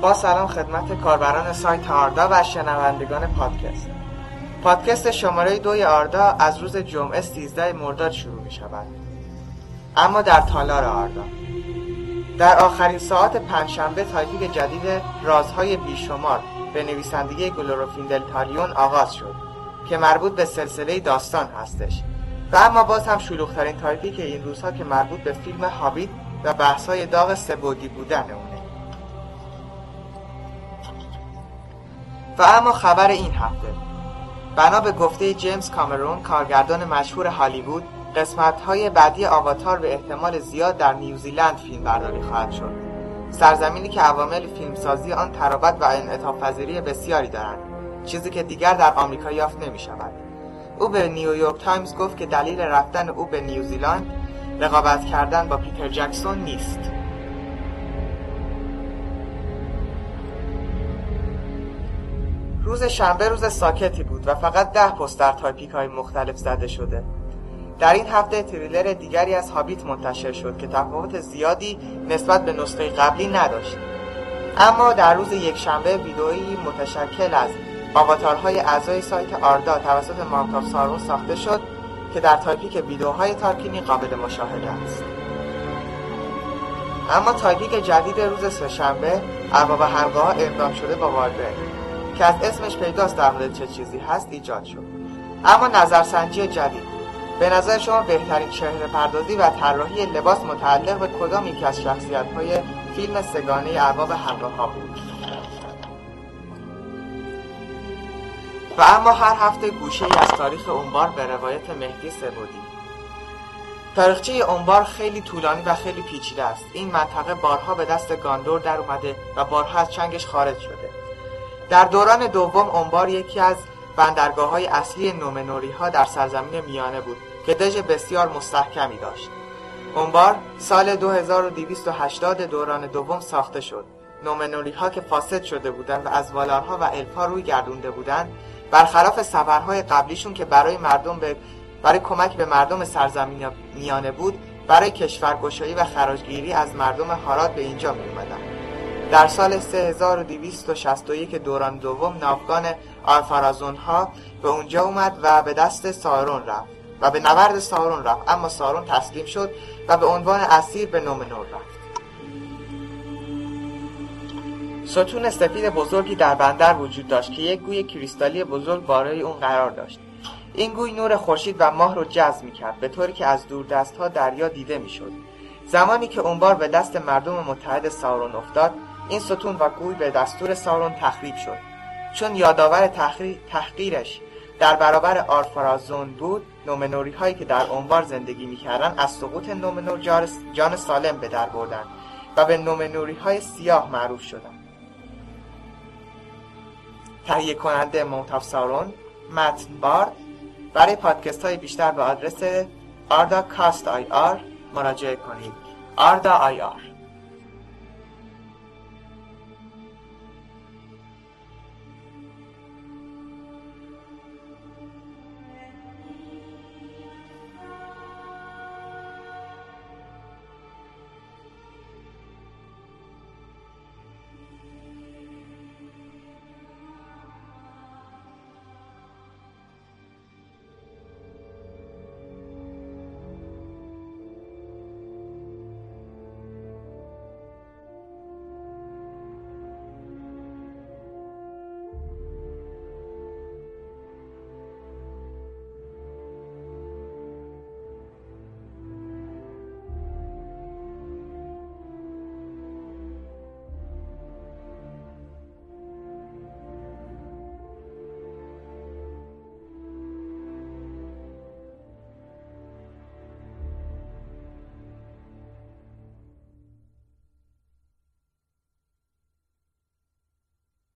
با سلام خدمت کاربران سایت آردا و شنوندگان پادکست. پادکست شماره دوی آردا از روز جمعه 13 مرداد شروع می شود. اما در تالار آردا. در آخرین ساعت پنجشنبه topic جدید رازهای بیشمار به نویسندگی گلورفیندل تالیون آغاز شد که مربوط به سلسله داستان هستش. و اما باز هم شلوغترین topic این روزها که مربوط به فیلم هابیت و بحثهای داغ سه‌بعدی بودن اونه. و اما خبر این هفته. بنا به گفته جیمز کامرون کارگردان مشهور هالیوود قسمت های بعدی آواتار به احتمال زیاد در نیوزیلند فیلم برداری خواهد شد. سرزمینی که عوامل فیلمسازی آن ترابط و انعطاف بسیاری دارند چیزی که دیگر در آمریکا یافت نمی شود او به نیویورک تایمز گفت که دلیل رفتن او به نیوزیلند رقابت کردن با پیتر جکسون نیست. روز شنبه روز ساکتی بود و فقط ده پست در topic های مختلف زده شده. در این هفته تریلر دیگری از هابیت منتشر شد که تفاوت زیادی نسبت به نسخه قبلی نداشت. اما در روز یک شنبه ویدئویی متشکل از آواتارهای اعضای سایت آردا توسط Mouth of Sauron ساخته شد که در تایپیک ویدئوهای تارکینی قابل مشاهده است. اما تایپیک جدید روز سهشنبه ارباب حلقه ها اقدام شده با واربر که از اسمش پیداست در مورد چه چیزی هست ایجاد شد. اما نظرسنجی جدید. به نظر شما بهترین چهره پردازی و طراحی لباس متعلق به کدام یکی از شخصیت های فیلم سگانه ارباب ها بود؟ و اما هر هفته گوشه ای از تاریخ اونبار به روایت مهدی سبودی تاریخچه اونبار خیلی طولانی و خیلی پیچیده است. این منطقه بارها به دست گاندور در اومده و بارها از چنگش خارج شده. در دوران دوم اونبار یکی از بندرگاه های اصلی نومنوری ها در سرزمین میانه بود که دژ بسیار مستحکمی داشت اونبار سال 2280 دوران دوم ساخته شد نومنوری ها که فاسد شده بودند و از والارها و الفا روی گردونده بودند برخلاف سفرهای قبلیشون که برای مردم به برای کمک به مردم سرزمین میانه بود برای کشورگشایی و خراجگیری از مردم هارات به اینجا می اومدن. در سال 3261 دوران دوم ناوگان آلفارازون ها به اونجا اومد و به دست سارون رفت و به نبرد سارون رفت. اما سارون تسلیم شد و به عنوان اسیر به نومنور رفت. ستون سفید بزرگی در بندر وجود داشت که یک گوی کریستالی بزرگ بالای اون قرار داشت. این گوی نور خورشید و ماه رو جذب می‌کرد به طوری که از دور ها دریا دیده می‌شد. زمانی که اون بار به دست مردم متحد سارون افتاد این ستون و گوی به دستور سارون تخریب شد. چون یادآور تحقیرش در برابر آرفرازون بود نومنوری هایی که در اونبار زندگی می‌کردن از سقوط نومنور جان سالم به در بردن و به نومنوری های سیاه معروف شدند. تهیه کننده موتاف سارون متن بارد برای پادکست های بیشتر به آدرس آردا کاست آی مراجعه کنید. آردا آی